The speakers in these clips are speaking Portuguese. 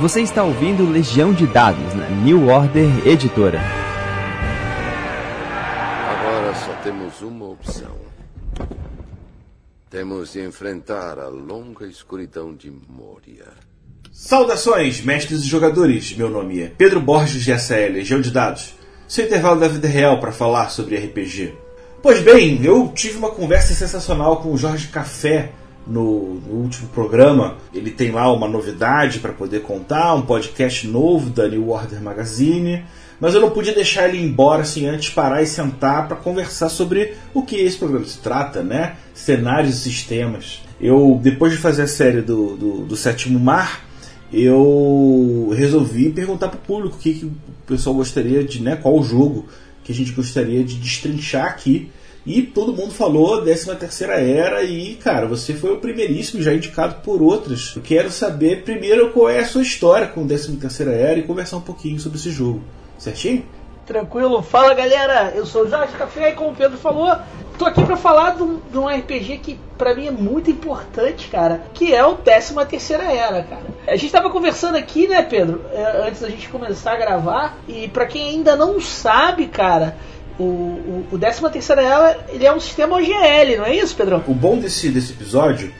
Você está ouvindo Legião de Dados na New Order Editora. Agora só temos uma opção. Temos de enfrentar a longa escuridão de Moria. Saudações, mestres e jogadores! Meu nome é Pedro Borges de SL, Legião de Dados. Seu intervalo da vida real para falar sobre RPG. Pois bem, eu tive uma conversa sensacional com o Jorge Café no, no último programa. Ele tem lá uma novidade para poder contar, um podcast novo da New Order Magazine. Mas eu não podia deixar ele embora assim antes parar e sentar para conversar sobre o que esse programa se trata, né? Cenários e sistemas. Eu, depois de fazer a série do, do, do Sétimo Mar, eu resolvi perguntar para o público o que, que, o pessoal gostaria de, né? Qual o jogo que a gente gostaria de destrinchar aqui. E todo mundo falou 13 terceira era e, cara, você foi o primeiríssimo já indicado por outros. Eu quero saber primeiro qual é a sua história com 13 terceira era e conversar um pouquinho sobre esse jogo. Certinho? Tranquilo. Fala, galera. Eu sou o Jorge Café e como o Pedro falou, tô aqui para falar de um, de um, RPG que para mim é muito importante, cara, que é o 13 terceira era, cara. A gente tava conversando aqui, né, Pedro, é, antes da gente começar a gravar, e para quem ainda não sabe, cara, o, o, o 13 terceira era ele é um sistema OGL, não é isso, Pedro? O bom desse, desse episódio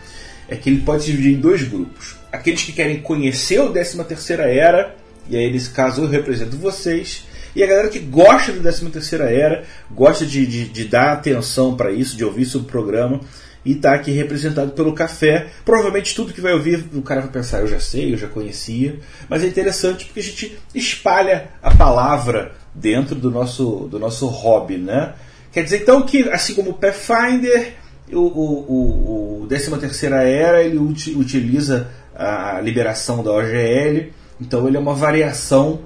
é que ele pode se dividir em dois grupos. Aqueles que querem conhecer o 13 terceira era, e aí nesse caso eu represento vocês, e a galera que gosta do 13 terceira era, gosta de, de, de dar atenção para isso, de ouvir sobre o programa, e está aqui representado pelo café. Provavelmente tudo que vai ouvir, o cara vai pensar, eu já sei, eu já conhecia. Mas é interessante porque a gente espalha a palavra dentro do nosso, do nosso hobby, né? Quer dizer então que, assim como o Pathfinder, o, o, o, o 13 terceira era, ele utiliza a liberação da OGL, então ele é uma variação,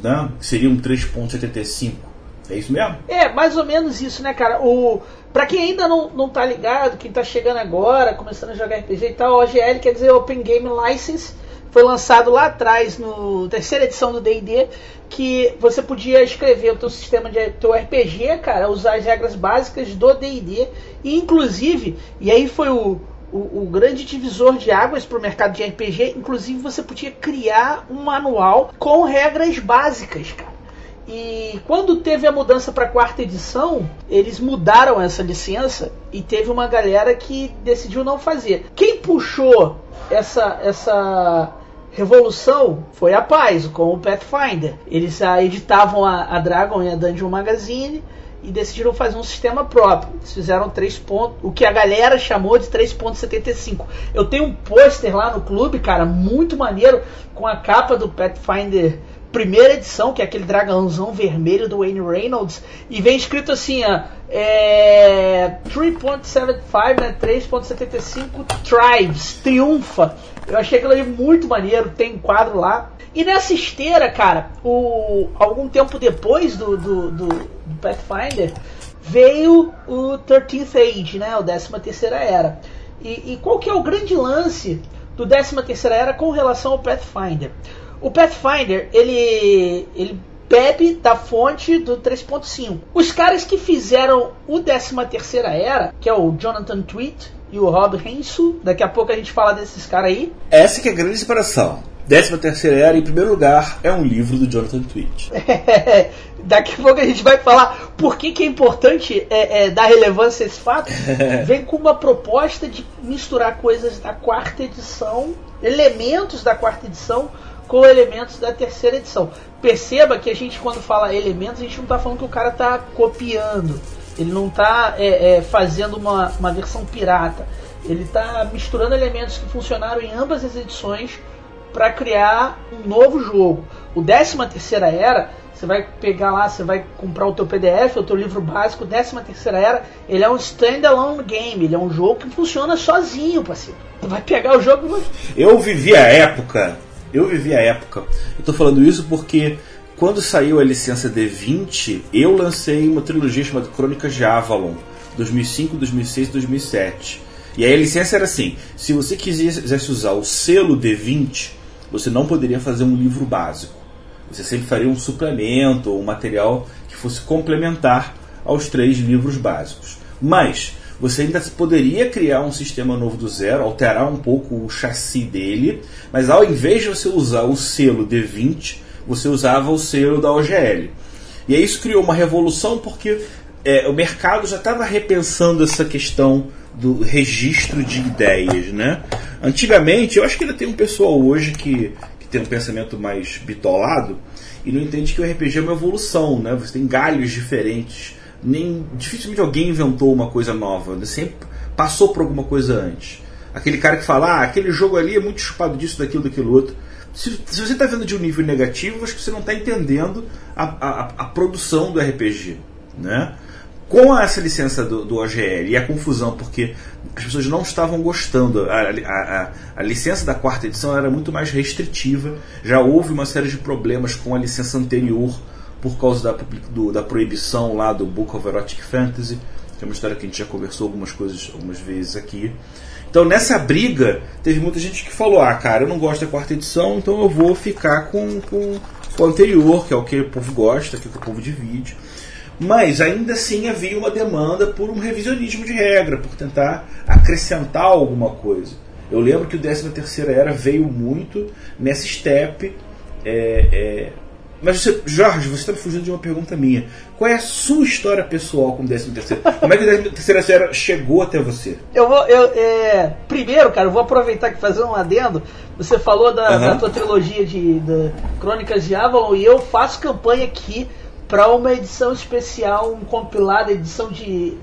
né? seria um 3.75. É isso mesmo? É, mais ou menos isso, né, cara? O, pra quem ainda não, não tá ligado, quem tá chegando agora, começando a jogar RPG e tal, OGL quer dizer Open Game License, foi lançado lá atrás, no terceira edição do D&D, que você podia escrever o teu sistema de teu RPG, cara, usar as regras básicas do D&D, e inclusive, e aí foi o, o, o, grande divisor de águas para o mercado de RPG. Inclusive, você podia criar um manual com regras básicas, cara. E quando teve a mudança para a quarta edição, eles mudaram essa licença e teve uma galera que decidiu não fazer. Quem puxou essa essa revolução foi a Paz com o Pathfinder. Eles a, editavam a, a Dragon e a Dungeon Magazine e decidiram fazer um sistema próprio. Eles fizeram 3 pontos, o que a galera chamou de 3.75. Eu tenho um pôster lá no clube, cara, muito maneiro, com a capa do Pathfinder primeira edição, que é aquele dragãozão vermelho do Wayne Reynolds, e vem escrito assim, ó, é, 3.75, né, 3.75 Tribes, triunfa. Eu achei aquilo ali muito maneiro, tem um quadro lá. E nessa esteira, cara, o, algum tempo depois do, do, do, do Pathfinder, veio o 13th Age, né, o 13 terceira era. E, e qual que é o grande lance do 13 terceira era com relação ao Pathfinder? O Pathfinder, ele, ele bebe da fonte do 3.5. Os caras que fizeram o 13 terceira era, que é o Jonathan Tweet e o Rob Hensel, daqui a pouco a gente fala desses caras aí. Essa que é a grande separação. 13 terceira era, em primeiro lugar, é um livro do Jonathan Tweet. daqui a pouco a gente vai falar por que, que é importante é, é, dar relevância a esse fato. Vem com uma proposta de misturar coisas da quarta edição, elementos da quarta edição, com elementos da terceira edição. Perceba que a gente, quando fala elementos, a gente não está falando que o cara está copiando. Ele não está é, é, fazendo uma, uma versão pirata. Ele está misturando elementos que funcionaram em ambas as edições para criar um novo jogo. O 13 terceira era, você vai pegar lá, você vai comprar o teu PDF, o teu livro básico, 13 terceira era, ele é um standalone game, ele é um jogo que funciona sozinho, parceiro. Tu vai pegar o jogo e Eu vivi a época eu vivi a época. Eu falando isso porque quando saiu a licença D20, eu lancei uma trilogia chamada Crônicas de Avalon, 2005, 2006 e 2007. E aí a licença era assim: se você quisesse usar o selo D20, você não poderia fazer um livro básico. Você sempre faria um suplemento ou um material que fosse complementar aos três livros básicos. Mas Você ainda poderia criar um sistema novo do zero, alterar um pouco o chassi dele, mas ao invés de você usar o selo D20, você usava o selo da OGL. E isso criou uma revolução porque é, o mercado já estava repensando essa questão do registro de ideias, né? Antigamente, eu acho que ainda tem um pessoal hoje que, que tem um pensamento mais bitolado e não entende que o RPG é uma evolução, né? Você tem galhos diferentes. Nem dificilmente alguém inventou uma coisa nova, né? sempre passou por alguma coisa antes. Aquele cara que fala, ah, aquele jogo ali é muito chupado disso, daquilo, daquilo outro. Se, se você está vendo de um nível negativo, acho que você não está entendendo a, a, a, produção do RPG, né? Com essa licença do, do OGL e a confusão, porque as pessoas não estavam gostando. A, a, a, licença da quarta edição era muito mais restritiva. Já houve uma série de problemas com a licença anterior por causa da, do, da proibição lá do Book of Erotic Fantasy, que é uma história que a gente já conversou algumas coisas algumas vezes aqui. Então nessa briga teve muita gente que falou: ah, cara, eu não gosto da quarta edição, então eu vou ficar com, com, com o anterior, que é o que o povo gosta, que é o que o povo divide. Mas ainda assim havia uma demanda por um revisionismo de regra, por tentar acrescentar alguma coisa. Eu lembro que o 13 terceira era veio muito nessa step. É, é... Mas você, Jorge, você está fugindo de uma pergunta minha. Qual é a sua história pessoal com o 13 terceiro? Como é que o 13 terceira era chegou até você? Eu vou, eu, é... primeiro, cara, eu vou aproveitar que fazer um adendo. Você falou da, uhum. da tua trilogia de, de Crônicas de Avalon e eu faço campanha aqui para uma edição especial, um compilado, edição de.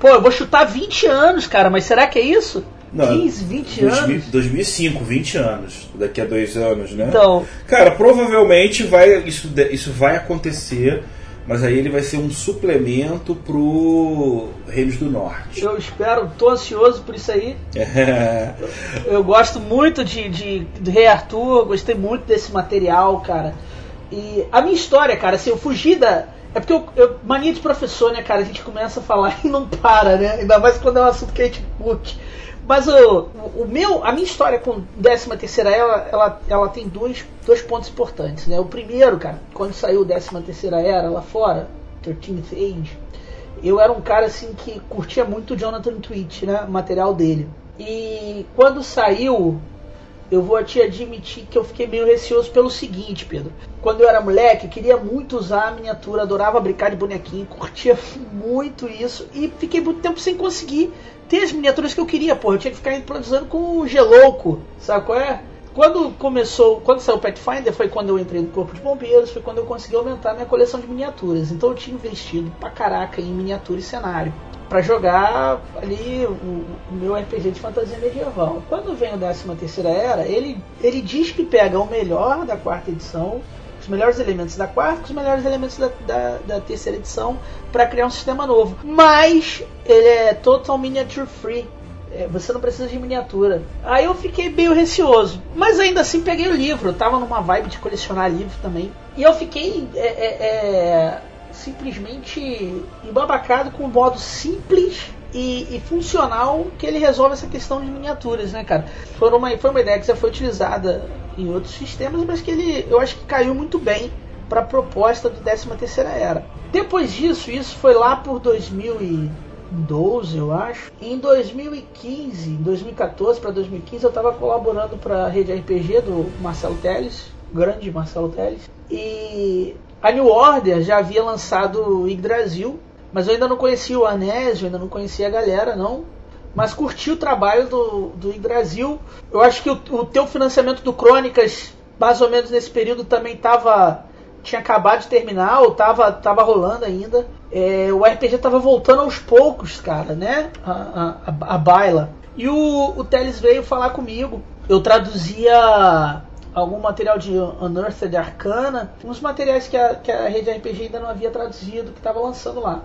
Pô, eu vou chutar 20 anos, cara, mas será que é isso? Não, 15, 20 2000, anos? 2005, 20 anos. Daqui a dois anos, né? Então. Cara, provavelmente vai, isso, isso vai acontecer, mas aí ele vai ser um suplemento pro Reinos do Norte. Eu espero, tô ansioso por isso aí. É. Eu, eu, gosto muito de, de, de Rei Arthur, gostei muito desse material, cara. E a minha história, cara, assim, eu fugi da. É porque eu, eu, mania de professor, né, cara? A gente começa a falar e não para, né? Ainda mais quando é um assunto que a gente curte. Mas o, o meu, a minha história com 13 terceira era, ela, ela tem dois, dois pontos importantes, né? O primeiro, cara, quando saiu 13 terceira era lá fora, 13th Age, eu era um cara assim que curtia muito o Jonathan Twitch, né? O material dele. E quando saiu eu vou te admitir que eu fiquei meio receoso pelo seguinte, Pedro. Quando eu era moleque, eu queria muito usar a miniatura, adorava brincar de bonequinho, curtia muito isso e fiquei muito tempo sem conseguir ter as miniaturas que eu queria, pô. Eu tinha que ficar improvisando com o Gelouco, sabe qual é? Quando começou, quando saiu o Pathfinder, foi quando eu entrei no Corpo de Bombeiros, foi quando eu consegui aumentar minha coleção de miniaturas. Então eu tinha investido pra caraca em miniatura e cenário para jogar ali o, o, meu RPG de fantasia medieval. Quando vem o 13 terceira era, ele, ele diz que pega o melhor da quarta edição, os melhores elementos da quarta, os melhores elementos da, da, da terceira edição para criar um sistema novo. Mas ele é total miniature free. É, você não precisa de miniatura. Aí eu fiquei meio receoso. Mas ainda assim peguei o livro. Eu tava numa vibe de colecionar livro também. E eu fiquei é, é, é simplesmente embabacado com um modo simples e, e, funcional que ele resolve essa questão de miniaturas, né, cara? Foi uma, foi uma ideia que já foi utilizada em outros sistemas, mas que ele, eu acho que caiu muito bem para a proposta do 13 terceira era. Depois disso, isso foi lá por 2012, eu acho. Em 2015, 2014 para 2015, eu estava colaborando para a rede RPG do Marcelo Teles, grande Marcelo Teles, e a New Order já havia lançado o Yggdrasil, mas eu ainda não conhecia o Anésio, ainda não conhecia a galera, não. Mas curti o trabalho do, do Yggdrasil. Eu acho que o, o teu financiamento do Crônicas, mais ou menos nesse período, também estava tinha acabado de terminar, ou tava, tava rolando ainda. É, o RPG tava voltando aos poucos, cara, né? A, a, a baila. E o, o Teles veio falar comigo. Eu traduzia algum material de Unearthed Arcana, uns materiais que a, que a rede RPG ainda não havia traduzido, que estava lançando lá.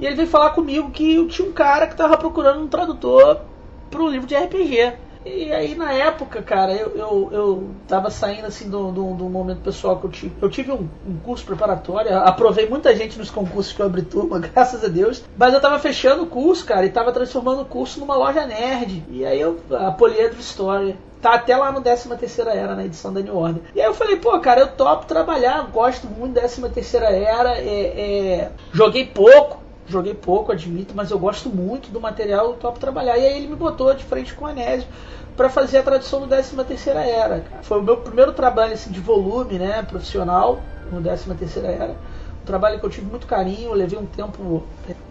E ele veio falar comigo que tinha um cara que estava procurando um tradutor para o livro de RPG. E aí na época, cara, eu, eu, eu tava saindo assim do, do, do momento pessoal que eu tive. Eu tive um, um, curso preparatório, aprovei muita gente nos concursos que eu abri turma, graças a Deus. Mas eu tava fechando o curso, cara, e tava transformando o curso numa loja nerd. E aí eu, a Poliedro História. Tá até lá no 13 terceira era, na edição da New Order. E aí eu falei, pô, cara, eu topo trabalhar, gosto muito da 13 terceira era, é, é, joguei pouco, Joguei pouco, admito, mas eu gosto muito do material, eu topo trabalhar. E aí ele me botou de frente com o Anésio para fazer a tradução do 13 Terceira Era. Foi o meu primeiro trabalho assim, de volume, né, profissional, no 13 Terceira Era. Um trabalho que eu tive muito carinho, levei um tempo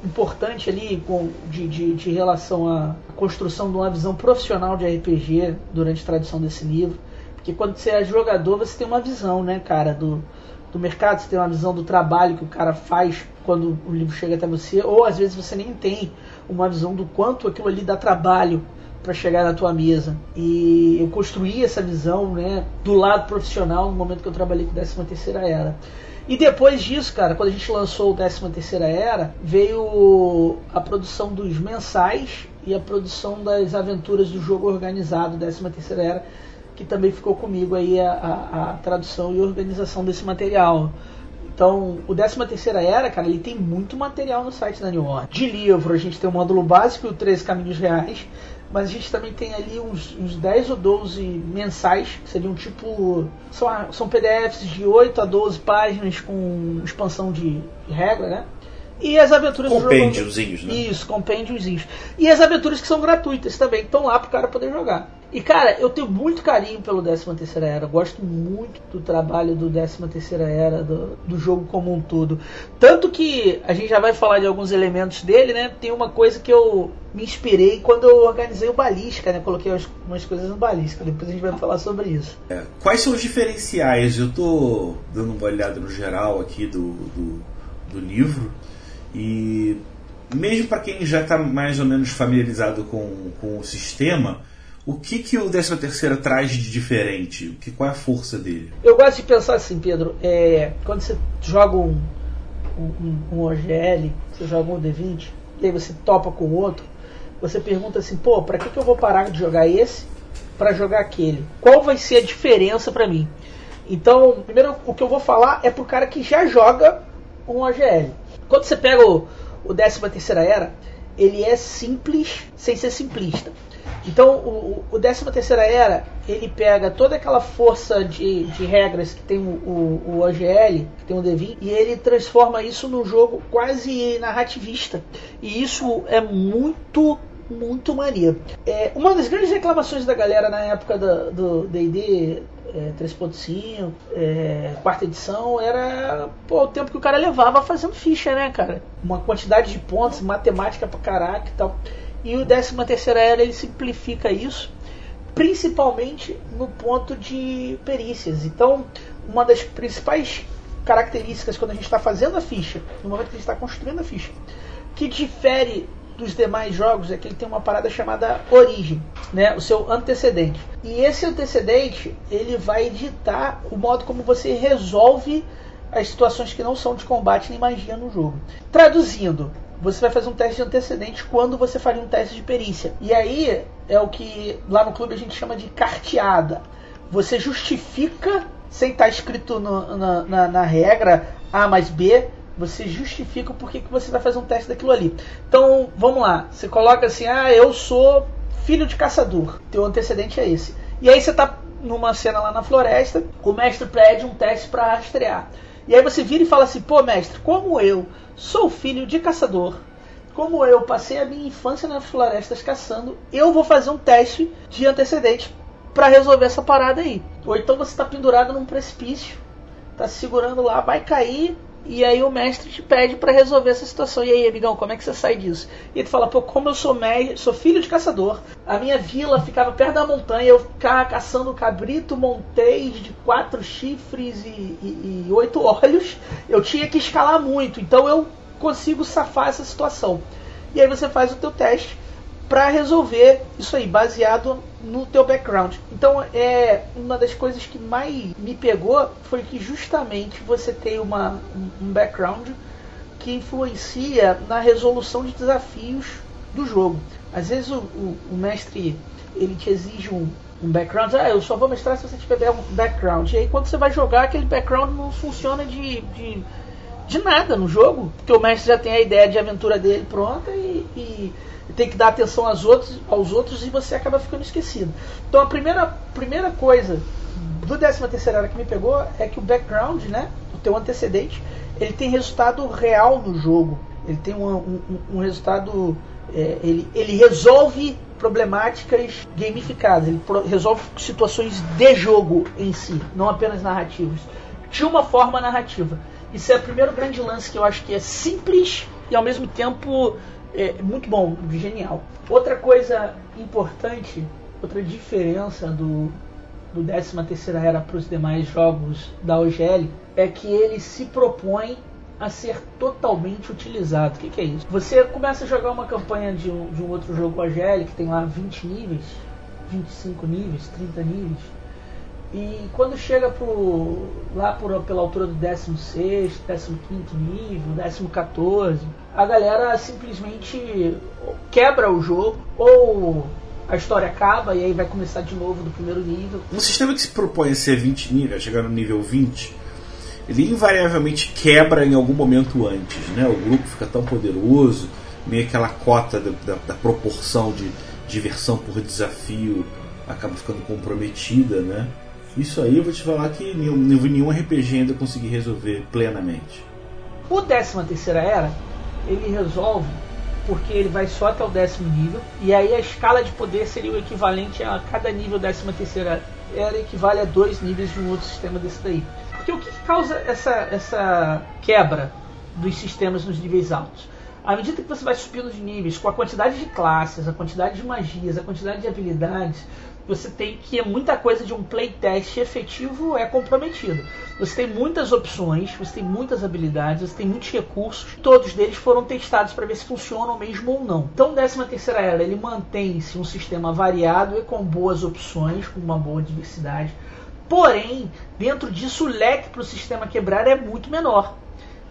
importante ali com, de, de, de relação à construção de uma visão profissional de RPG durante a tradução desse livro. Porque quando você é jogador, você tem uma visão, né, cara, do, do mercado, você tem uma visão do trabalho que o cara faz quando o livro chega até você, ou às vezes você nem tem uma visão do quanto aquilo ali dá trabalho para chegar na tua mesa. E eu construí essa visão, né, do lado profissional no momento que eu trabalhei com 13 terceira era. E depois disso, cara, quando a gente lançou o 13 terceira era, veio a produção dos mensais e a produção das aventuras do jogo organizado 13 terceira era que também ficou comigo aí a, a, a tradução e organização desse material. Então, o 13 terceira era, cara, ele tem muito material no site da New Order. De livro, a gente tem o módulo básico e o 13 caminhos reais, mas a gente também tem ali uns, uns 10 ou 12 mensais, que seriam tipo. São, são PDFs de 8 a 12 páginas com expansão de, de regra, né? E as aventuras Compêndiozinhos, né? Isso, compêndiozinhos. E as aventuras que são gratuitas também, que estão lá para o cara poder jogar. E cara, eu tenho muito carinho pelo 13 Terceira Era. Gosto muito do trabalho do 13 Terceira Era, do, do, jogo como um todo. Tanto que a gente já vai falar de alguns elementos dele, né? Tem uma coisa que eu me inspirei quando eu organizei o Balística, né? Coloquei umas coisas no Balística. Depois a gente vai falar sobre isso. É. Quais são os diferenciais? Eu tô dando uma olhada no geral aqui do, do, do livro. E mesmo para quem já está mais ou menos familiarizado com, com o sistema o que, que o 13 terceira traz de diferente? O que, qual é a força dele? Eu gosto de pensar assim, Pedro. É, quando você joga um, um, um OGL, você joga um D20, e aí você topa com o outro, você pergunta assim, pô, para que, que eu vou parar de jogar esse para jogar aquele? Qual vai ser a diferença para mim? Então, primeiro o que eu vou falar é pro cara que já joga um OGL. Quando você pega o, o 13 terceira era, ele é simples sem ser simplista. Então, o, o 13 terceira era, ele pega toda aquela força de, de regras que tem o, o, o OGL, que tem o Devin, e ele transforma isso num jogo quase narrativista. E isso é muito muito maneiro. É, uma das grandes reclamações da galera na época do D&D é, 3.5, é, quarta edição, era pô, o tempo que o cara levava fazendo ficha, né, cara? Uma quantidade de pontos, matemática pra caraca e tal. E o 13 terceira era ele simplifica isso, principalmente no ponto de perícias. Então, uma das principais características quando a gente está fazendo a ficha, no momento que a gente está construindo a ficha, que difere dos demais jogos é que ele tem uma parada chamada origem, né? o seu antecedente. E esse antecedente ele vai ditar o modo como você resolve as situações que não são de combate nem magia no jogo. Traduzindo, você vai fazer um teste de antecedente quando você faria um teste de perícia. E aí é o que lá no clube a gente chama de carteada. Você justifica, sem estar escrito no, na, na, na, regra A mais B, você justifica o porquê que você vai fazer um teste daquilo ali. Então, vamos lá. Você coloca assim, ah, eu sou filho de caçador. Teu antecedente é esse. E aí você está numa cena lá na floresta, o mestre pede um teste para rastrear. E aí você vira e fala assim, pô mestre, como eu Sou filho de caçador. Como eu passei a minha infância nas florestas caçando, eu vou fazer um teste de antecedente para resolver essa parada aí. Ou então você está pendurado num precipício, se segurando lá, vai cair, e aí o mestre te pede para resolver essa situação. E aí, amigão, como é que você sai disso? E ele fala, pô, como eu sou mestre, sou filho de caçador, a minha vila ficava perto da montanha, eu ficava caçando cabrito montês de quatro chifres e, e, e oito olhos, eu tinha que escalar muito, então eu consigo safar essa situação. E aí você faz o teu teste para resolver isso aí, baseado no teu background. Então, é uma das coisas que mais me pegou foi que justamente você tem uma, um background que influencia na resolução de desafios do jogo. Às vezes o, o, o mestre ele te exige um, um background, ah, eu só vou mestrar se você tiver um background. E aí quando você vai jogar, aquele background não funciona de, de, de nada no jogo, porque o mestre já tem a ideia de aventura dele pronta e, e tem que dar atenção aos outros, aos outros e você acaba ficando esquecido. Então a primeira, primeira coisa do 13 terceira que me pegou é que o background, né, o teu antecedente, ele tem resultado real no jogo. Ele tem um, um, um resultado. É, ele, ele resolve problemáticas gamificadas, ele pro, resolve situações de jogo em si, não apenas narrativas, de uma forma narrativa. Isso é o primeiro grande lance que eu acho que é simples e ao mesmo tempo é, muito bom, genial. Outra coisa importante, outra diferença do, do 13 terceira era para os demais jogos da OGL é que ele se propõe a ser totalmente utilizado. O que, que, é isso? Você começa a jogar uma campanha de um, de um outro jogo OGL que tem lá 20 níveis, 25 níveis, 30 níveis, e quando chega pro, lá por, pela altura do 16, 15 nível, 14, a galera simplesmente quebra o jogo ou a história acaba e aí vai começar de novo do primeiro nível. Um sistema que se propõe a ser 20 níveis, a chegar no nível 20, ele invariavelmente quebra em algum momento antes. Né? O grupo fica tão poderoso, meio aquela cota da, da, da proporção de diversão por desafio acaba ficando comprometida, né? Isso aí eu vou te falar que nenhum, nenhum RPG ainda consegui resolver plenamente. O 13 terceira era, ele resolve porque ele vai só até o décimo nível e aí a escala de poder seria o equivalente a cada nível 13 terceira era equivale a dois níveis de um outro sistema desse daí. Porque o que causa essa, essa quebra dos sistemas nos níveis altos? À medida que você vai subindo de níveis, com a quantidade de classes, a quantidade de magias, a quantidade de habilidades, você tem que muita coisa de um playtest efetivo é comprometido. Você tem muitas opções, você tem muitas habilidades, você tem muitos recursos, todos deles foram testados para ver se funcionam mesmo ou não. Então, 13 terceira era, ele mantém-se um sistema variado e com boas opções, com uma boa diversidade. Porém, dentro disso, o leque para o sistema quebrar é muito menor.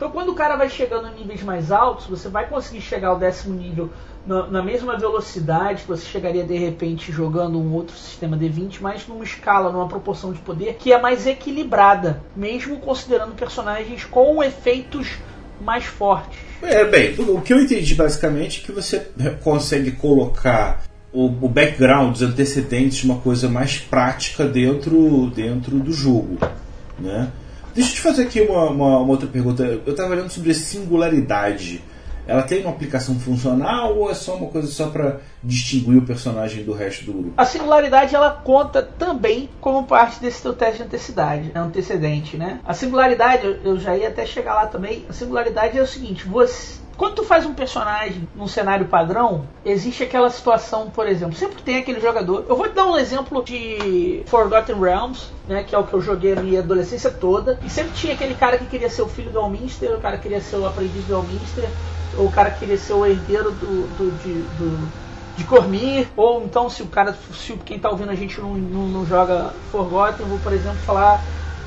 Então, quando o cara vai chegando em níveis mais altos, você vai conseguir chegar ao décimo nível na, na, mesma velocidade que você chegaria de repente jogando um outro sistema D20, mas numa escala, numa proporção de poder que é mais equilibrada, mesmo considerando personagens com efeitos mais fortes. É, bem, o que eu entendi basicamente é que você consegue colocar o, o background, os antecedentes de uma coisa mais prática dentro, dentro do jogo, né? Deixa eu te fazer aqui uma, uma, uma outra pergunta. Eu estava olhando sobre singularidade. Ela tem uma aplicação funcional ou é só uma coisa só para distinguir o personagem do resto do grupo? A singularidade ela conta também como parte desse teu teste de antecedade, antecedente, né? A singularidade, eu já ia até chegar lá também. A singularidade é o seguinte: você quando tu faz um personagem num cenário padrão, existe aquela situação, por exemplo, sempre tem aquele jogador. Eu vou te dar um exemplo de Forgotten Realms, né, que é o que eu joguei a minha adolescência toda. E sempre tinha aquele cara que queria ser o filho do Alminster, o cara que queria ser o aprendiz do Alminster, ou o cara que queria ser o herdeiro do, do, de, do, de Cormir, ou então se o cara, se quem está ouvindo a gente não, não, não joga Forgotten, eu vou, por exemplo, falar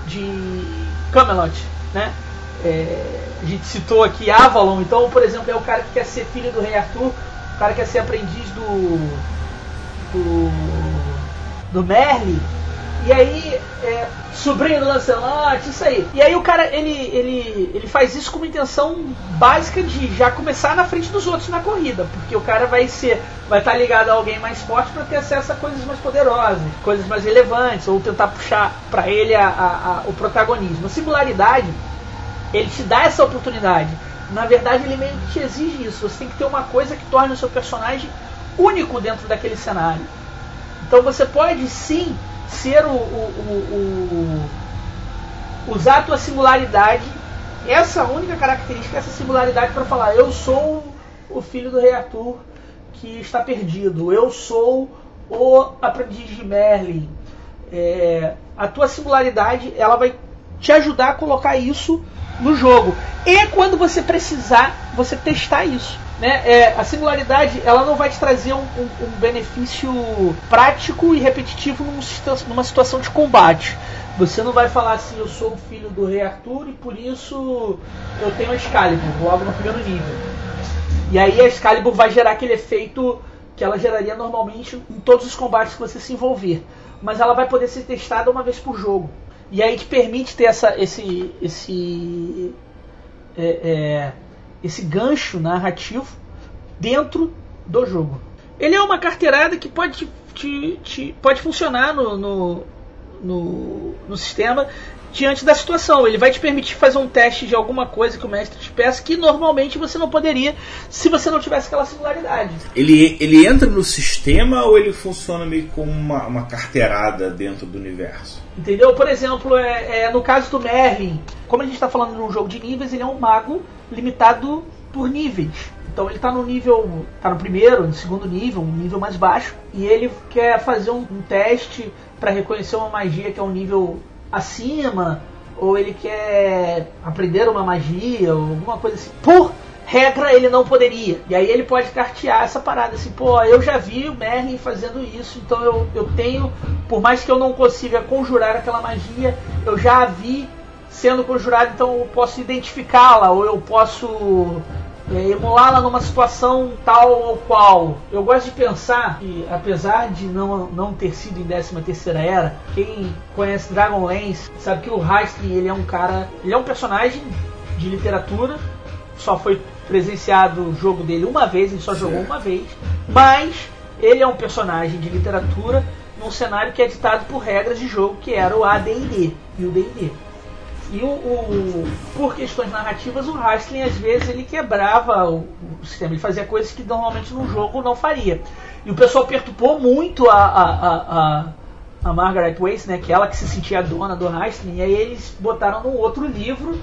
de Camelot, né? É, a gente citou aqui Avalon, então, por exemplo, é o cara que quer ser filho do rei Arthur, o cara que quer ser aprendiz do. do. do Merlin, e aí, é, sobrinho do Lancelot, isso aí. E aí o cara, ele, ele, ele faz isso com uma intenção básica de já começar na frente dos outros na corrida, porque o cara vai ser, vai estar ligado a alguém mais forte para ter acesso a coisas mais poderosas, coisas mais relevantes, ou tentar puxar para ele a, a, a, o protagonismo. A singularidade ele te dá essa oportunidade. Na verdade, ele meio que te exige isso. Você tem que ter uma coisa que torne o seu personagem único dentro daquele cenário. Então você pode sim ser o, o, o, o usar a tua singularidade, essa única característica, essa singularidade para falar, eu sou o filho do rei Arthur que está perdido, eu sou o aprendiz de Merlin. É, a tua singularidade ela vai te ajudar a colocar isso no jogo. E quando você precisar, você testar isso. Né? É, a singularidade ela não vai te trazer um, um, um benefício prático e repetitivo num, numa situação de combate. Você não vai falar assim, eu sou o filho do rei Arthur e por isso eu tenho a Excalibur, logo no primeiro nível. E aí a Excalibur vai gerar aquele efeito que ela geraria normalmente em todos os combates que você se envolver. Mas ela vai poder ser testada uma vez por jogo. E aí te permite ter essa, esse, esse, é, é, esse gancho narrativo dentro do jogo. Ele é uma carteirada que pode, te, te pode funcionar no, no, no, no sistema diante da situação. Ele vai te permitir fazer um teste de alguma coisa que o mestre te peça que normalmente você não poderia se você não tivesse aquela singularidade. Ele, ele entra no sistema ou ele funciona meio como uma, uma carteirada dentro do universo? Entendeu? Por exemplo, é, é, no caso do Merlin, como a gente está falando de um jogo de níveis, ele é um mago limitado por níveis. Então ele está no nível, está no primeiro, no segundo nível, um nível mais baixo, e ele quer fazer um, um teste para reconhecer uma magia que é um nível acima, ou ele quer aprender uma magia, ou alguma coisa assim. Por regra, ele não poderia. E aí ele pode cartear essa parada assim, pô, eu já vi o Merlin fazendo isso, então eu, eu tenho, por mais que eu não consiga conjurar aquela magia, eu já a vi sendo conjurada, então eu posso identificá-la, ou eu posso é, emulá-la numa situação tal ou qual. Eu gosto de pensar que, apesar de não, não ter sido em 13 terceira era, quem conhece Dragonlance sabe que o Hastling ele é um cara, ele é um personagem de literatura, só foi presenciado o jogo dele uma vez, ele só certo. jogou uma vez, mas ele é um personagem de literatura num cenário que é ditado por regras de jogo que era o AD&D e o D&D. E o, o, por questões narrativas, o Hastling às vezes ele quebrava o, o, sistema, ele fazia coisas que normalmente no jogo não faria. E o pessoal perturbou muito a, a, a, a, Margaret Weiss, né, que ela que se sentia dona do Hastling, e aí eles botaram num outro livro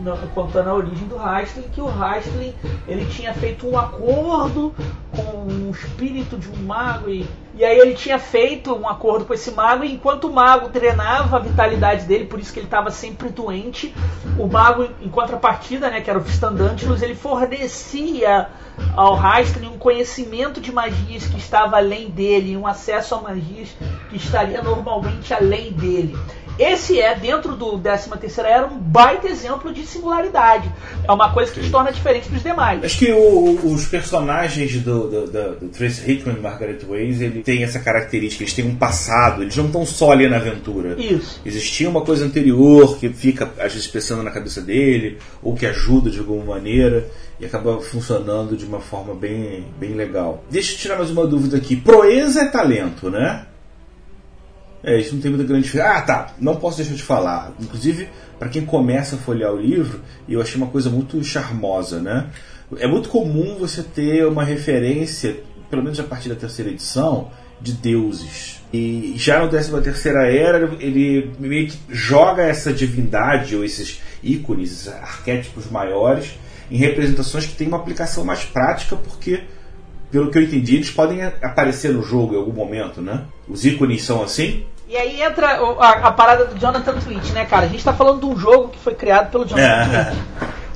no, contando a origem do Hastling, que o Hastling ele tinha feito um acordo com um espírito de um mago e, e aí ele tinha feito um acordo com esse mago e enquanto o mago treinava a vitalidade dele, por isso que ele estava sempre doente, o mago em contrapartida, né, que era o Fistandantilus, ele fornecia ao Hastling um conhecimento de magias que estava além dele, um acesso a magias que estaria normalmente além dele. Esse é, dentro do 13 terceira era, um baita exemplo de singularidade. É uma coisa que Sim. torna diferente dos demais. Acho que o, os personagens do, do, do, do, Trace Hickman e Margaret Weiss, ele tem essa característica, eles têm um passado, eles não estão só ali na aventura. Isso. Existia uma coisa anterior que fica, às vezes, pensando na cabeça dele, ou que ajuda de alguma maneira e acaba funcionando de uma forma bem, bem legal. Deixa eu tirar mais uma dúvida aqui. Proeza é talento, né? É, isso não tem muita grande. Ah, tá, não posso deixar de falar. Inclusive, para quem começa a folhear o livro, eu achei uma coisa muito charmosa, né? É muito comum você ter uma referência, pelo menos a partir da terceira edição, de deuses. E já no 13 terceira era, ele meio que joga essa divindade ou esses ícones, esses arquétipos maiores, em representações que têm uma aplicação mais prática, porque pelo que eu entendi, eles podem aparecer no jogo em algum momento, né? Os ícones são assim? E aí entra a, a, parada do Jonathan Twitch, né, cara? A gente tá falando de um jogo que foi criado pelo Jonathan é. Twitch.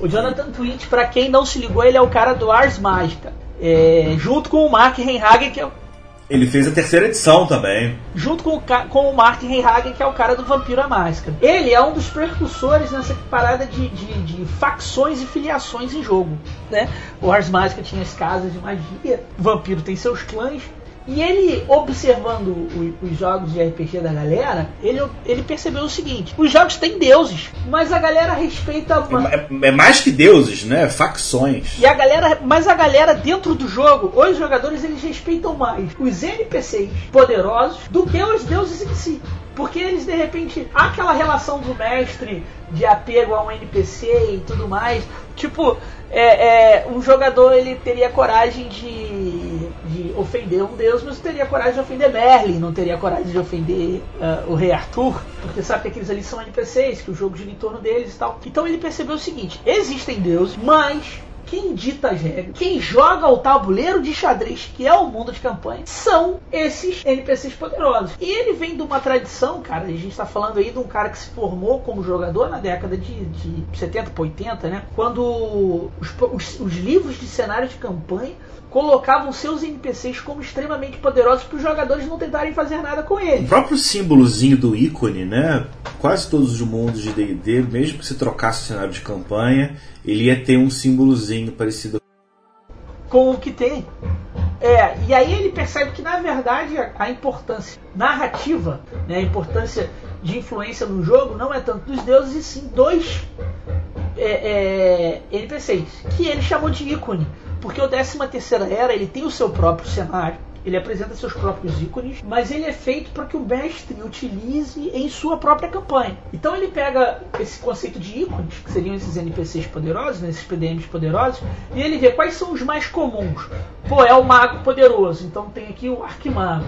O Jonathan Twitch, pra quem não se ligou, ele é o cara do Ars Mágica. É, junto com o Mark Reinhagen, que é ele fez a terceira edição também. Junto com o, com o Mark Reinhagen, que é o cara do Vampiro à Máscara. Ele é um dos precursores nessa parada de, de, de facções e filiações em jogo. Né? O Ars Mágica tinha as casas de magia, o Vampiro tem seus clãs, e ele, observando o, os jogos de RPG da galera, ele, ele percebeu o seguinte: os jogos têm deuses, mas a galera respeita. Uma... É, é, mais que deuses, né? Facções. E a galera, mas a galera dentro do jogo, os jogadores eles respeitam mais os NPCs poderosos do que os deuses em si. Porque eles, de repente, aquela relação do mestre de apego a um NPC e tudo mais. Tipo, é, é, um jogador ele teria coragem de, de ofender um deus, mas teria coragem de ofender Merlin, não teria coragem de ofender uh, o rei Arthur, porque sabe que aqueles ali são NPCs, que o jogo gira em torno deles e tal. Então ele percebeu o seguinte: existem deuses, mas quem dita as regras, quem joga o tabuleiro de xadrez, que é o mundo de campanha, são esses NPCs poderosos. E ele vem de uma tradição, cara, a gente está falando aí de um cara que se formou como jogador na década de, de 70 para 80, né? Quando os, os, os livros de cenário de campanha colocavam seus NPCs como extremamente poderosos para os jogadores não tentarem fazer nada com eles. O próprio símbolozinho do ícone, né? Quase todos os mundos de D&D, mesmo que se trocasse o cenário de campanha, ele ia ter um símbolozinho parecido com o que tem. É, e aí ele percebe que na verdade a, importância narrativa, né, a importância de influência no jogo não é tanto dos deuses e sim dos é, é, NPCs, que ele chamou de ícone porque o 13 terceira era ele tem o seu próprio cenário, ele apresenta seus próprios ícones, mas ele é feito para que o mestre utilize em sua própria campanha. Então ele pega esse conceito de ícones, que seriam esses NPCs poderosos, né, esses PDMs poderosos, e ele vê quais são os mais comuns. Pô, é o mago poderoso, então tem aqui o arquimago.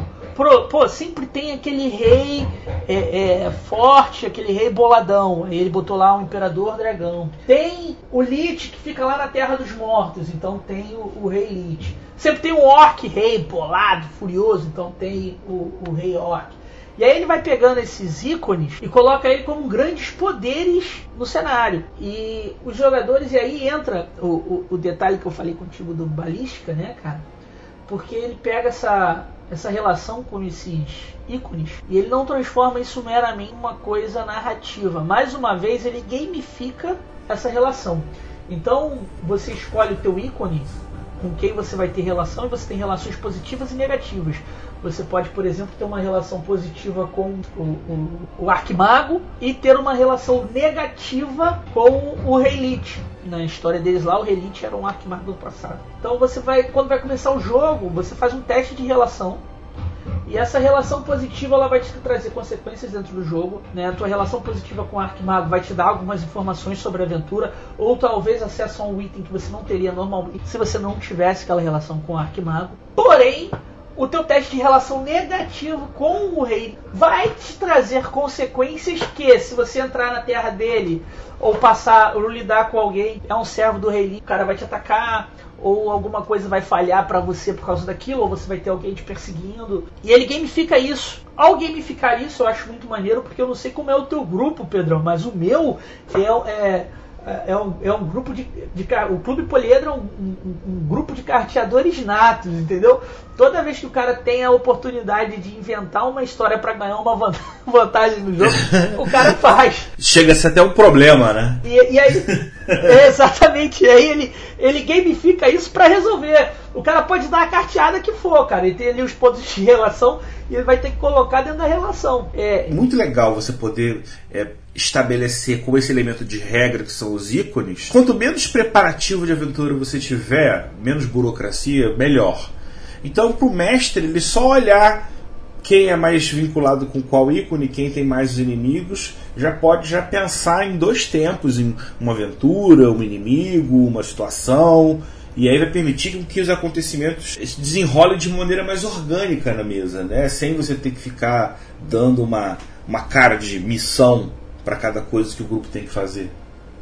Pô, sempre tem aquele rei é, é, forte, aquele rei boladão. Ele botou lá o imperador dragão. Tem o Lich que fica lá na Terra dos Mortos, então tem o, o rei Lich. Sempre tem um orc rei bolado, furioso, então tem o, o rei orc. E aí ele vai pegando esses ícones e coloca ele como grandes poderes no cenário. E os jogadores, e aí entra o, o, o detalhe que eu falei contigo do balística, né, cara? Porque ele pega essa, essa relação com esses ícones e ele não transforma isso meramente em uma coisa narrativa. Mais uma vez, ele gamifica essa relação. Então, você escolhe o teu ícone com quem você vai ter relação e você tem relações positivas e negativas. Você pode, por exemplo, ter uma relação positiva com o, o, o Arquimago e ter uma relação negativa com o Rei Lich. Na história deles lá, o Rei Lich era um Arquimago do passado. Então você vai, quando vai começar o jogo, você faz um teste de relação e essa relação positiva ela vai te trazer consequências dentro do jogo. Né? A tua relação positiva com o Arquimago vai te dar algumas informações sobre a aventura, ou talvez acesso a um item que você não teria normalmente se você não tivesse aquela relação com o Arquimago. Porém, o teu teste de relação negativo com o rei vai te trazer consequências que, se você entrar na terra dele, ou passar, ou lidar com alguém, é um servo do rei, o cara vai te atacar, ou alguma coisa vai falhar para você por causa daquilo, ou você vai ter alguém te perseguindo. E ele gamifica isso. Ao gamificar isso, eu acho muito maneiro, porque eu não sei como é o teu grupo, Pedrão, mas o meu é, é é um, é um grupo de, de, O Clube Poliedro é um, um, um, grupo de carteadores natos, entendeu? Toda vez que o cara tem a oportunidade de inventar uma história para ganhar uma vantagem no jogo, o cara faz. Chega a ser até um problema, né? E, e aí. É, exatamente. Aí ele, ele gamifica isso para resolver. O cara pode dar a carteada que for, cara. Ele tem ali os pontos de relação e ele vai ter que colocar dentro da relação. É muito legal você poder é, estabelecer como esse elemento de regra que são os ícones. Quanto menos preparativo de aventura você tiver, menos burocracia, melhor. Então, para o mestre, ele só olhar quem é mais vinculado com qual ícone, quem tem mais os inimigos, já pode já pensar em dois tempos, em uma aventura, um inimigo, uma situação, e aí vai permitir que os acontecimentos se desenrolem de maneira mais orgânica na mesa, né? sem você ter que ficar dando uma, uma cara de missão para cada coisa que o grupo tem que fazer.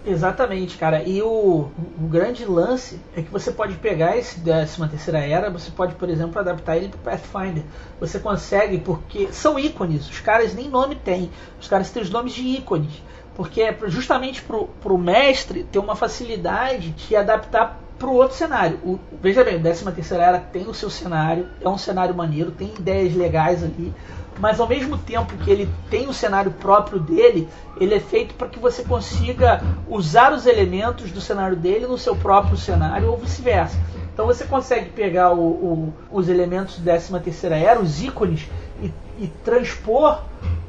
Exatamente, cara. E o, o grande lance é que você pode pegar esse 13 terceira era, você pode, por exemplo, adaptar ele para Pathfinder. Você consegue, porque são ícones, os caras nem nome têm, os caras têm os nomes de ícones. Porque é justamente para o mestre ter uma facilidade de adaptar para o outro cenário. O, veja bem, o 13 terceira era tem o seu cenário, é um cenário maneiro, tem ideias legais ali mas ao mesmo tempo que ele tem o cenário próprio dele, ele é feito para que você consiga usar os elementos do cenário dele no seu próprio cenário ou vice-versa. Então você consegue pegar o, o, os elementos da 13 terceira era, os ícones, e, e transpor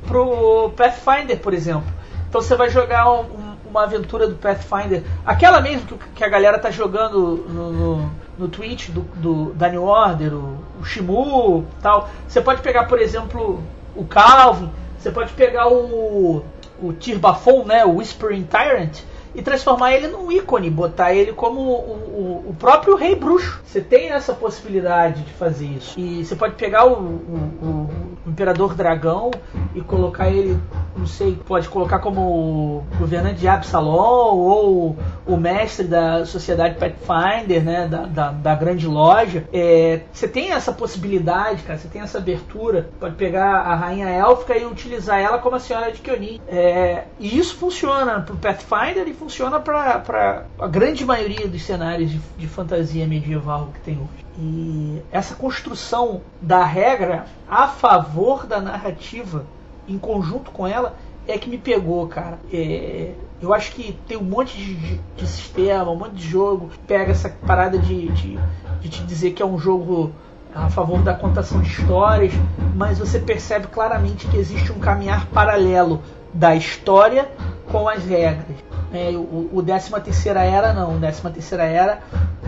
para o Pathfinder, por exemplo. Então você vai jogar um, uma aventura do Pathfinder, aquela mesmo que, que a galera tá jogando no, no, no Twitch do, do, da Order, o, o Shimu tal. Você pode pegar, por exemplo, o Calvin, você pode pegar o, o Tirbafon, né, o Whispering Tyrant, e transformar ele num ícone, botar ele como o, o, o, próprio rei bruxo. Você tem essa possibilidade de fazer isso. E você pode pegar o, o Imperador Dragão e colocar ele não sei, pode colocar como governante de Absalom ou o mestre da sociedade Pathfinder, né, da, da, da grande loja. É, você tem essa possibilidade, cara, você tem essa abertura. Pode pegar a rainha élfica e utilizar ela como a senhora de Kyonin. É, e isso funciona para o Pathfinder e funciona para a grande maioria dos cenários de, de fantasia medieval que tem hoje. E essa construção da regra a favor da narrativa em conjunto com ela, é que me pegou, cara. É, eu acho que tem um monte de, de, de, sistema, um monte de jogo, pega essa parada de, de, de te dizer que é um jogo a favor da contação de histórias, mas você percebe claramente que existe um caminhar paralelo da história com as regras. É, o, o 13 terceira era não, o 13 terceira era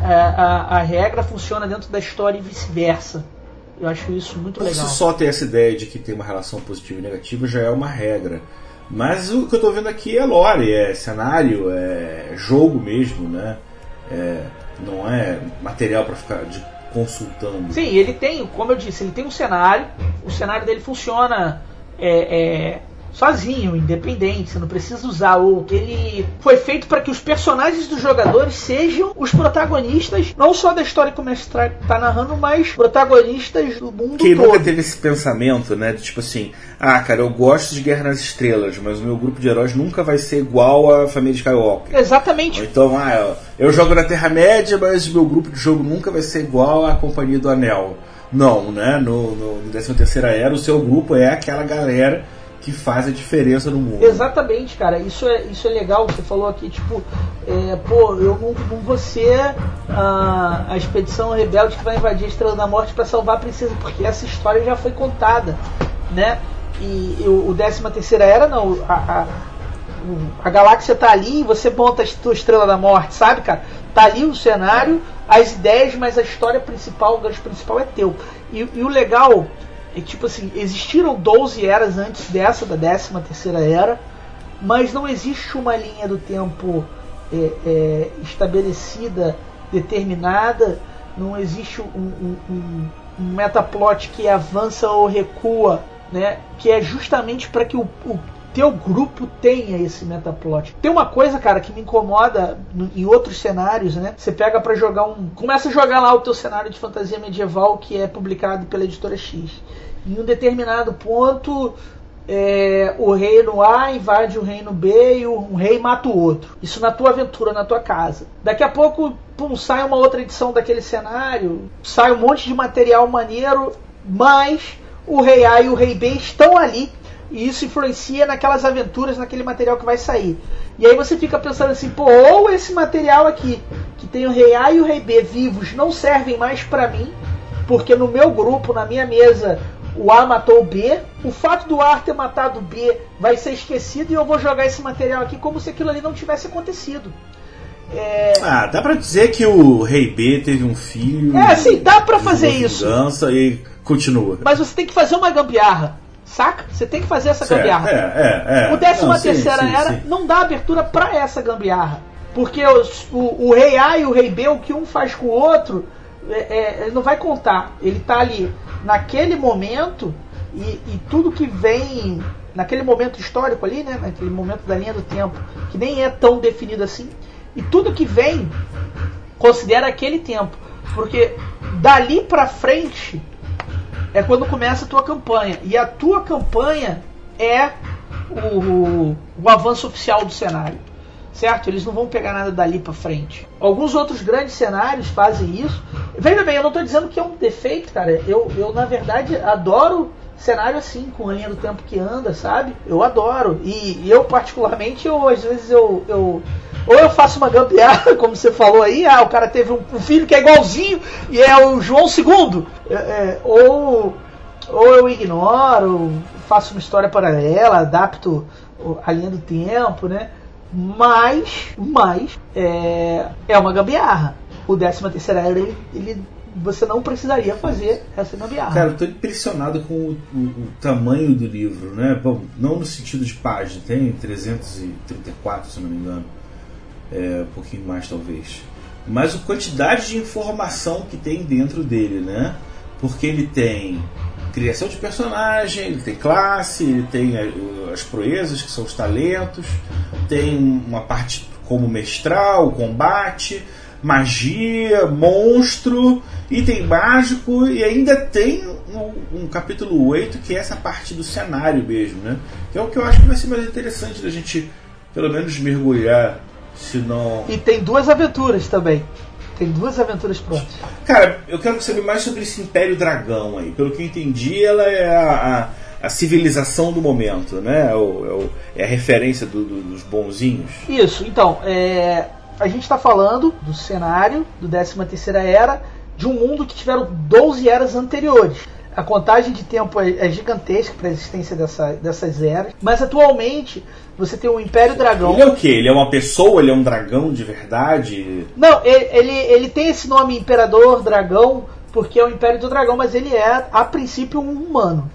a, a, a regra funciona dentro da história e vice-versa Eu acho isso muito Por legal. si só ter essa ideia de que tem uma relação positiva e negativa já é uma regra. Mas o que eu tô vendo aqui é lore, é cenário, é jogo mesmo, né? É, não é material para ficar de, consultando. Sim, ele tem, como eu disse, ele tem um cenário. O cenário dele funciona é, é, sozinho, independente. Você não precisa usar outro. Ele foi feito para que os personagens dos jogadores sejam os protagonistas, não só da história que o mestre está narrando, mas protagonistas do mundo Quem todo. nunca teve esse pensamento, né? De tipo assim, ah, cara, eu gosto de Guerra nas Estrelas, mas o meu grupo de heróis nunca vai ser igual à família Skywalker. Ou Exatamente. então, ah, eu, eu jogo na Terra-média, mas o meu grupo de jogo nunca vai ser igual à Companhia do Anel. Não, né? No, no, no 13 terceira era, o seu grupo é aquela galera que faz a diferença no mundo. Exatamente, cara. Isso é, isso é legal. Você falou aqui, tipo, é, pô, eu não, não vou ser ah, a expedição rebelde que vai invadir a Estrela da Morte para salvar a princesa, porque essa história já foi contada, né? E, o, o 13 terceira era, não. A, a, a galáxia tá ali e você monta a tua Estrela da Morte, sabe, cara? Tá ali o cenário, as ideias, mas a história principal, o gancho principal é teu. E, e o legal é tipo assim, existiram 12 eras antes dessa, da 13 terceira era, mas não existe uma linha do tempo é, é, estabelecida, determinada, não existe um, um, um, um metaplot que avança ou recua, né? Que é justamente para que o, o teu grupo tenha esse metaplot. Tem uma coisa, cara, que me incomoda no- em outros cenários, né? Você pega pra jogar um. Começa a jogar lá o teu cenário de fantasia medieval que é publicado pela editora X. Em um determinado ponto, é, o reino A invade o reino B e um rei mata o outro. Isso na tua aventura, na tua casa. Daqui a pouco, pum, sai uma outra edição daquele cenário, sai um monte de material maneiro, mas o rei A e o rei B estão ali. E isso influencia naquelas aventuras, naquele material que vai sair. E aí você fica pensando assim, pô, ou esse material aqui, que tem o rei A e o rei B vivos, não servem mais pra mim, porque no meu grupo, na minha mesa, o A matou o B. O fato do A ter matado o B vai ser esquecido e eu vou jogar esse material aqui como se aquilo ali não tivesse acontecido. É, Ah, dá pra dizer que o Rei B teve um filho. É, sim, dá pra fazer isso. Vingança e continua. mas você tem que fazer uma gambiarra, saca? Você tem que fazer essa Certo, gambiarra. É, é, é. O 13 Não, sim, terceira sim, era sim. não dá abertura pra essa gambiarra. Porque os- o, o rei A e o rei B, o que um faz com o outro, é, é, ele não vai contar. Ele tá ali naquele momento e, e tudo que vem naquele momento histórico ali, né? Naquele momento da linha do tempo, que nem é tão definido assim. E tudo que vem considera aquele tempo. Porque dali pra frente é quando começa a tua campanha. E a tua campanha é o, o avanço oficial do cenário. Certo? Eles não vão pegar nada dali pra frente. Alguns outros grandes cenários fazem isso. Veja bem, eu não tô dizendo que é um defeito, cara. Eu, eu na verdade, adoro cenário assim, com a linha do tempo que anda, sabe? Eu adoro. E, e eu, particularmente, eu às vezes eu, eu. Ou eu faço uma gambiarra, como você falou aí, ah, o cara teve um, filho que é igualzinho e é o João II. É, é, ou, ou eu ignoro, faço uma história paralela, adapto a linha do tempo, né? Mas, mas é, é uma gambiarra. O 13 terceira era ele, ele- você não precisaria fazer essa gambiarra. Cara, eu tô impressionado com o, o- o tamanho do livro, né? Bom, não no sentido de página, tem 334, se não me engano. É, um pouquinho mais, talvez. Mas a quantidade de informação que tem dentro dele, né? Porque ele tem criação de personagem, ele tem classe, ele tem a- as proezas, que são os talentos, tem uma parte como mestral, combate, magia, monstro, item mágico e ainda tem um, um capítulo 8 que é essa parte do cenário mesmo, né? Que é o que eu acho que vai ser mais interessante da gente pelo menos mergulhar, se não... E tem duas aventuras também. Tem duas aventuras prontas. Cara, eu quero saber mais sobre esse Império Dragão aí. Pelo que eu entendi, ela é a, a, a civilização do momento, né? É, o- é é a referência do- do- dos bonzinhos. Isso, então, é, a gente está falando do cenário do 13 terceira era de um mundo que tiveram 12 eras anteriores. A contagem de tempo é, é gigantesca para a existência dessa- dessas eras, mas atualmente você tem o Império Dragão. Ele é o quê? Ele é uma pessoa? Ele é um dragão de verdade? Não, ele, ele, ele tem esse nome Imperador Dragão porque é o Império do Dragão, mas ele é, a princípio, um humano.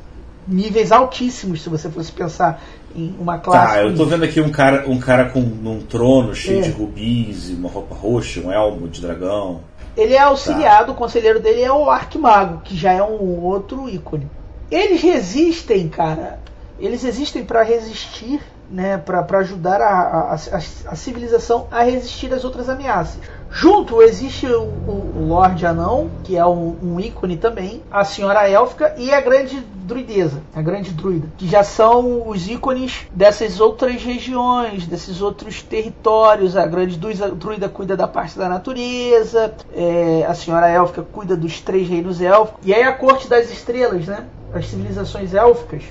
Níveis altíssimos, se você fosse pensar em uma classe. Tá, eu tô vendo aqui um cara, um cara com um trono cheio É. de rubis, uma roupa roxa, um elmo de dragão. Ele é auxiliado, o conselheiro dele é o Arquimago, que já é um outro ícone. Eles resistem, cara. Eles existem para resistir, né, para ajudar a, a, a- a civilização a resistir às outras ameaças. Junto existe o, o, Lorde Anão, que é um, um ícone também, a Senhora Élfica e a Grande Druideza, a Grande Druida, que já são os ícones dessas outras regiões, desses outros territórios. A Grande Druida, Druida cuida da parte da natureza, é, a Senhora Élfica cuida dos três reinos élficos, e aí a Corte das Estrelas, né? As civilizações élficas,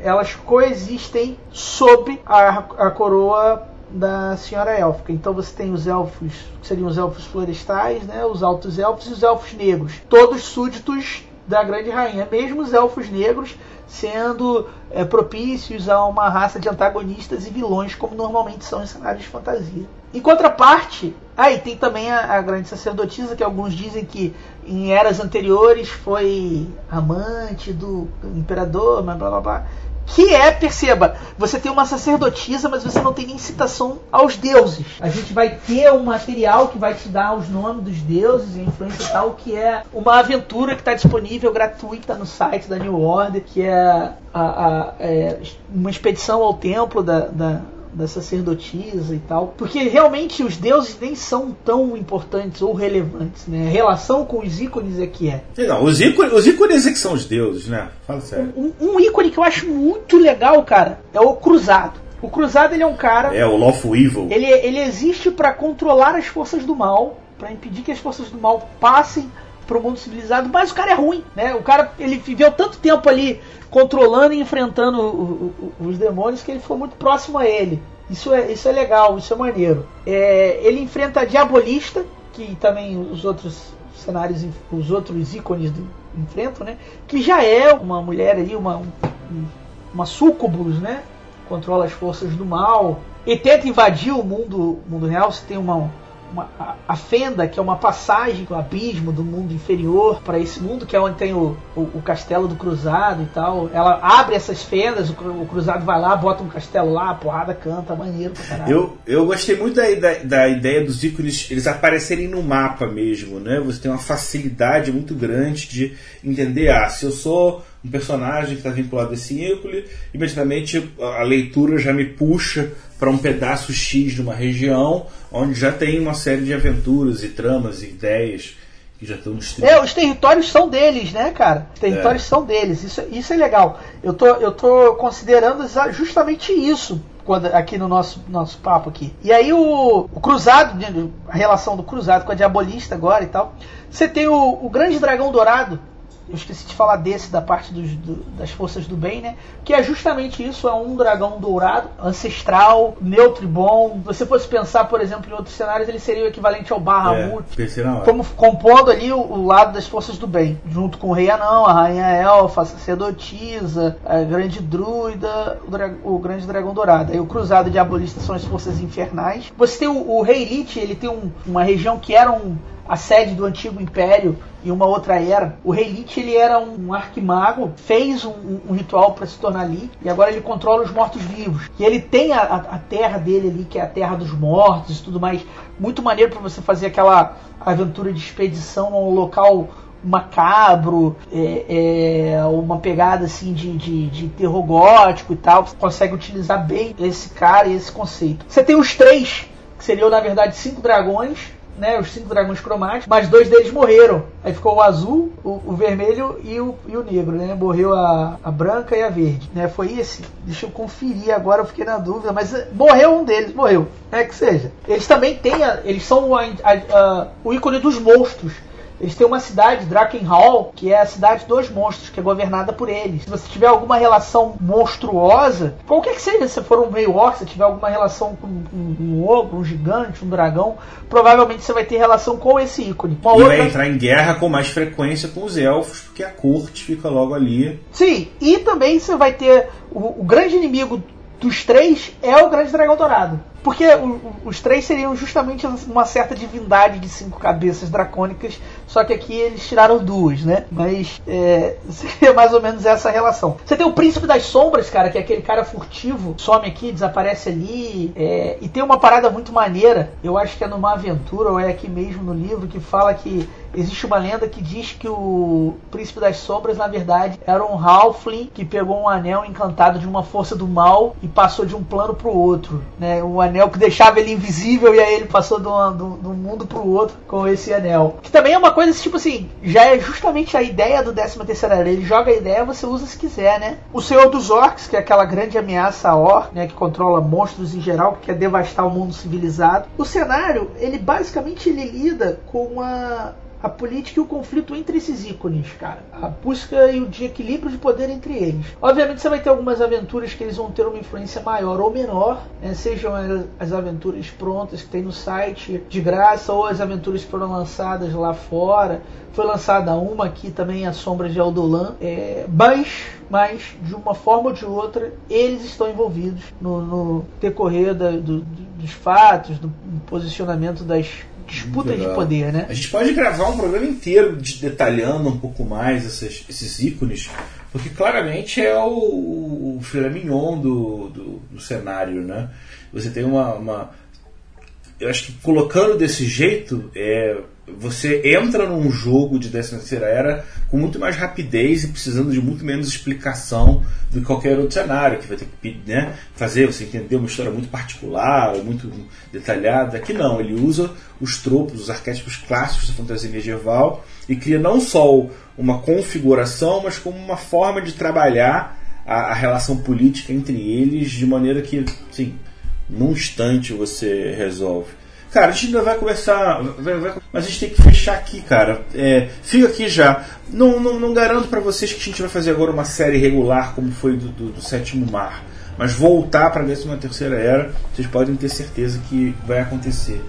elas coexistem sob a, a coroa da senhora élfica. Então você tem os elfos, que seriam os elfos florestais, né, os altos elfos e os elfos negros, todos súditos da grande rainha, mesmo os elfos negros sendo é, propícios a uma raça de antagonistas e vilões, como normalmente são em cenários de fantasia. Em contraparte, aí tem também a, a grande sacerdotisa, que alguns dizem que em eras anteriores foi amante do imperador, blá blá blá. Que é, perceba, você tem uma sacerdotisa, mas você não tem nem citação aos deuses. A gente vai ter um material que vai te dar os nomes dos deuses e influência e tal, que é uma aventura que está disponível gratuita no site da New Order, que é, a- a- é uma expedição ao templo da, da, da sacerdotisa e tal. Porque realmente os deuses nem são tão importantes ou relevantes, né? A relação com os ícones é que é. Não, os ícones, os ícones é que são os deuses, né? Fala sério. Um, um ícone que eu acho muito legal, cara, é o Cruzado. O Cruzado ele é um cara. É, o Lawful Evil. Ele, ele existe para controlar as forças do mal, para impedir que as forças do mal passem pro mundo civilizado, mas o cara é ruim, né? O cara ele viveu tanto tempo ali controlando e enfrentando o- o- os demônios que ele ficou muito próximo a ele. Isso é, isso é legal, isso é maneiro. É, ele enfrenta a Diabolista, que também os outros cenários, os outros ícones do, enfrentam, né? Que já é uma mulher ali, uma, um- um- uma sucubus, né? Controla as forças do mal e tenta invadir o mundo, mundo real. Você tem uma, uma a, a fenda que é uma passagem, o abismo do mundo inferior para esse mundo que é onde tem o, o, o castelo do cruzado e tal. Ela abre essas fendas, o, o cruzado vai lá, bota um castelo lá, a porrada canta, maneiro. Eu, eu gostei muito da, da, da ideia dos ícones eles aparecerem no mapa mesmo, né? Você tem uma facilidade muito grande de entender, ah, se eu sou um personagem que está vinculado a esse ícone, imediatamente a leitura já me puxa para um pedaço X de uma região onde já tem uma série de aventuras e tramas e ideias que já estão distribuídas. É, os territórios são deles, né, cara? Os territórios são deles. Isso, isso é legal. Eu tô, eu tô considerando justamente isso quando, aqui no nosso, nosso papo aqui. E aí o, o cruzado, a relação do cruzado com a diabolista agora e tal. Você tem o, o grande dragão dourado. Eu esqueci de falar desse da parte dos, do- das forças do bem, né? Que é justamente isso, é um dragão dourado, ancestral, neutro e bom. Se você fosse pensar, por exemplo, em outros cenários, ele seria o equivalente ao Bahamut, É, como compondo ali o, o lado das forças do bem, junto com o rei anão, a rainha elfa, a sacerdotisa, a grande druida, o, dra- o grande dragão dourado. Aí o cruzado diabolista são as forças infernais. Você tem o, o rei Lich, ele tem um- uma região que era um, a sede do antigo império em uma outra era. O rei Lich ele era um arquimago, fez um, um- ritual para se tornar Lich e agora ele controla os mortos-vivos. E ele tem a, a- terra dele ali, que é a terra dos mortos e tudo mais. Muito maneiro para você fazer aquela aventura de expedição um local macabro, é, é, uma pegada assim de, de, de terror gótico e tal. Você consegue utilizar bem esse cara e esse conceito. Você tem os três, que seriam na verdade cinco dragões, né? Os cinco dragões cromáticos, mas dois deles morreram. Aí ficou o azul, o, o vermelho e o, e o negro, né? Morreu a, a branca e a verde, né? Foi esse. Deixa eu conferir agora, eu fiquei na dúvida, mas eh, morreu um deles, morreu. É que seja. Eles também têm, a- eles são a- a- o ícone dos monstros. Eles têm uma cidade, Drakenhall, que é a cidade dos monstros, que é governada por eles. Se você tiver alguma relação monstruosa, qualquer que seja, se for um meio orc, se tiver alguma relação com um, um ogro, um gigante, um dragão, provavelmente você vai ter relação com esse ícone. Uma E outra... vai entrar em guerra com mais frequência com os elfos, porque a corte fica logo ali. Sim, e também você vai ter o, o grande inimigo dos três é o grande dragão dourado. Porque os três seriam justamente uma certa divindade de cinco cabeças dracônicas, só que aqui eles tiraram duas, né? Mas é, seria mais ou menos essa relação. Você tem o Príncipe das Sombras, cara, que é aquele cara furtivo, some aqui, desaparece ali, é, e tem uma parada muito maneira, eu acho que é numa aventura, ou é aqui mesmo no livro, que fala que Existe uma lenda que diz que o Príncipe das Sombras, na verdade, era um Halfling que pegou um anel encantado de uma força do mal e passou de um plano para o outro. Né? Um anel que deixava ele invisível e aí ele passou de de um mundo para o outro com esse anel. Que também é uma coisa tipo assim, já é justamente a ideia do 13 terceira. Ele joga a ideia, você usa se quiser, né? O Senhor dos Orcs, que é aquela grande ameaça a orc, né? Que controla monstros em geral, que quer devastar o mundo civilizado. O cenário, ele basicamente ele lida com uma a política e o conflito entre esses ícones, cara. A busca e o de equilíbrio de poder entre eles. Obviamente você vai ter algumas aventuras que eles vão ter uma influência maior ou menor, né? sejam as aventuras prontas que tem no site de graça ou as aventuras que foram lançadas lá fora. Foi lançada uma aqui também, A Sombra de Aldolan. É, mas, mas, de uma forma ou de outra, eles estão envolvidos no, no decorrer da, do, dos fatos, do posicionamento das disputa de poder, né? A gente pode gravar um programa inteiro de, detalhando um pouco mais esses, esses ícones, porque claramente é o, o filé mignon do, do, do, cenário, né? Você tem uma, uma, Eu acho que colocando desse jeito, é, você entra num jogo de 13 terceira era com muito mais rapidez e precisando de muito menos explicação do que qualquer outro cenário, que vai ter que né, fazer você entender uma história muito particular, muito detalhada. Aqui não, ele usa os tropos, os arquétipos clássicos da fantasia medieval e cria não só uma configuração, mas como uma forma de trabalhar a, a relação política entre eles de maneira que, sim, num instante você resolve. Cara, a gente ainda vai começar. Vai, vai, mas a gente tem que fechar aqui, cara. É, fica aqui já. Não, não, não garanto para vocês que a gente vai fazer agora uma série regular como foi do, do, do Sétimo Mar. Mas voltar para a 13 terceira era, vocês podem ter certeza que vai acontecer.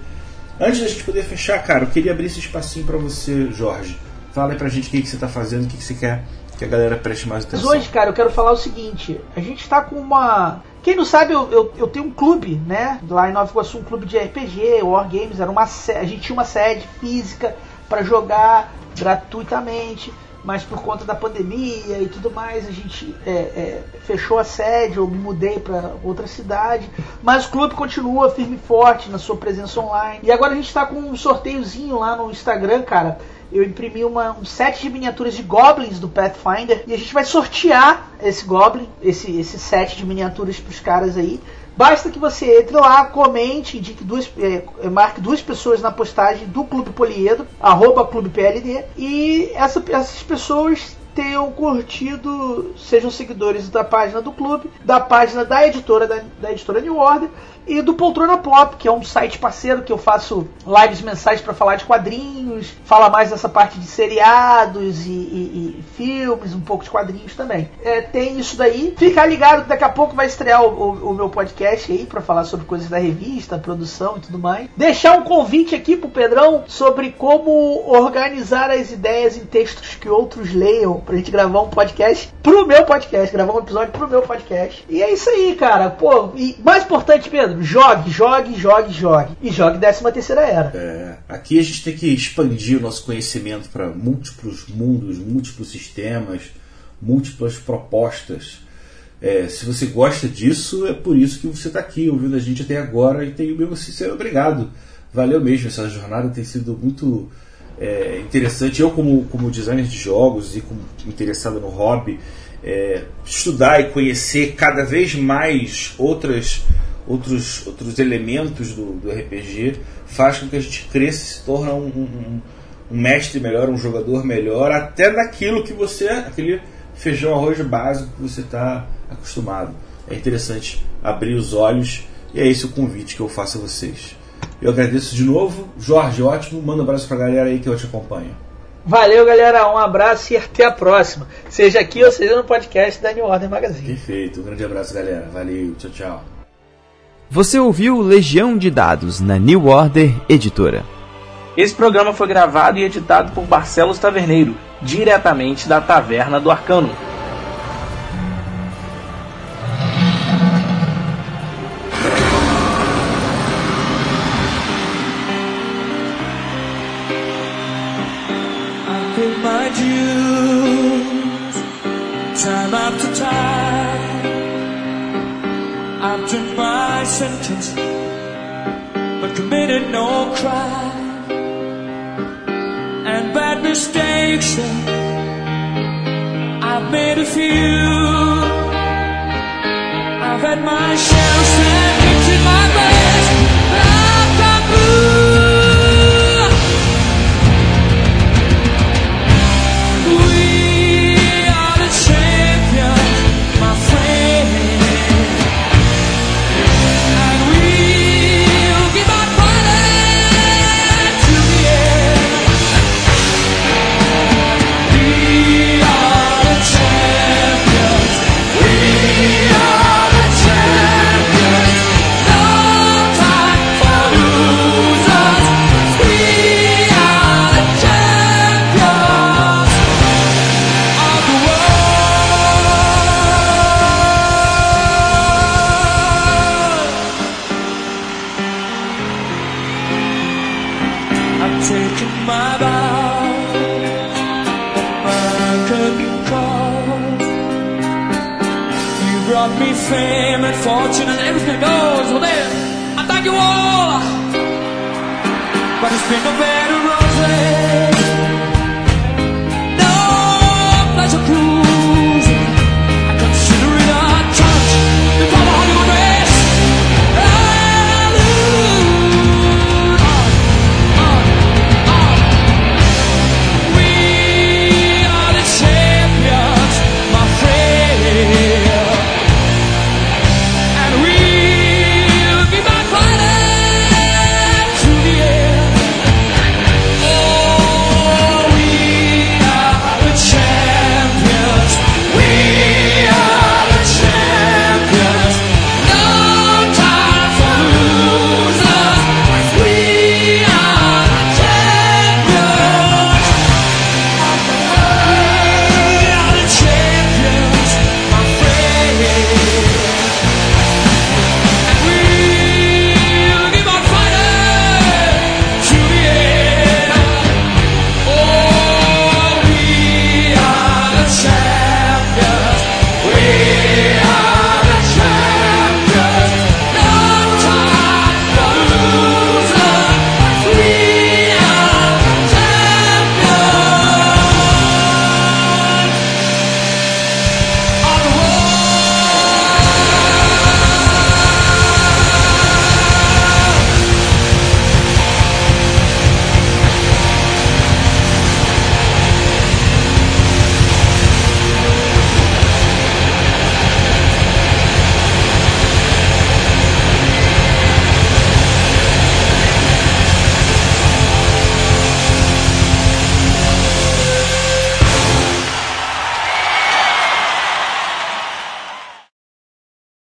Antes da gente poder fechar, cara, eu queria abrir esse espacinho para você, Jorge. Fala aí pra gente o que, que você tá fazendo, o que, que você quer que a galera preste mais atenção. Mas hoje, cara, eu quero falar o seguinte: a gente está com uma. Quem não sabe, eu, eu, eu, tenho um clube, né? Lá em Nova Iguaçu, um clube de RPG, Wargames. Era uma, a gente tinha uma sede física para jogar gratuitamente, mas por conta da pandemia e tudo mais, a gente é, é, fechou a sede, eu me mudei para outra cidade. Mas o clube continua firme e forte na sua presença online. E agora a gente está com um sorteiozinho lá no Instagram, cara eu imprimi uma, um set de miniaturas de goblins do Pathfinder e a gente vai sortear esse goblin, esse, esse set de miniaturas para os caras aí. Basta que você entre lá, comente, indique duas, é, marque duas pessoas na postagem do Clube Poliedo, arroba Clube PLD, e essa, essas pessoas tenham curtido, sejam seguidores da página do clube, da página da editora da, da editora New Order e do Poltrona Pop, que é um site parceiro que eu faço lives mensais para falar de quadrinhos, fala mais dessa parte de seriados e, e, e filmes, um pouco de quadrinhos também. É, tem isso daí. Fica ligado daqui a pouco vai estrear o, o, o meu podcast aí para falar sobre coisas da revista, produção e tudo mais. Deixar um convite aqui pro Pedrão sobre como organizar as ideias em textos que outros leiam, pra gente gravar um podcast pro meu podcast, gravar um episódio pro meu podcast. E é isso aí, cara. Pô, e mais importante, Pedro, jogue, jogue, jogue, jogue. E jogue 13 terceira era. É, aqui a gente tem que expandir o nosso conhecimento para múltiplos mundos, múltiplos sistemas, múltiplas propostas. É, se você gosta disso, é por isso que você está aqui ouvindo a gente até agora e tem o meu sincero obrigado. Valeu mesmo, essa jornada tem sido muito é, interessante. Eu, como, como designer de jogos e como interessado no hobby, é, estudar e conhecer cada vez mais outras outros, outros elementos do, do RPG, faz com que a gente cresça e se torne um, um, um, mestre melhor, um jogador melhor, até naquilo que você, aquele feijão arroz básico que você está acostumado. É interessante abrir os olhos e é esse o convite que eu faço a vocês. Eu agradeço de novo. Jorge, ótimo. Manda um abraço para a galera aí que eu te acompanho. Valeu, galera. Um abraço e até a próxima. Seja aqui ou seja no podcast da New Order Magazine. Perfeito. Um grande abraço, galera. Valeu. Tchau, tchau. Você ouviu Legião de Dados na New Order Editora. Esse programa foi gravado e editado por Barcelos Taverneiro, diretamente da Taverna do Arcano. no cry and bad mistakes. I've made a few. I've had my share.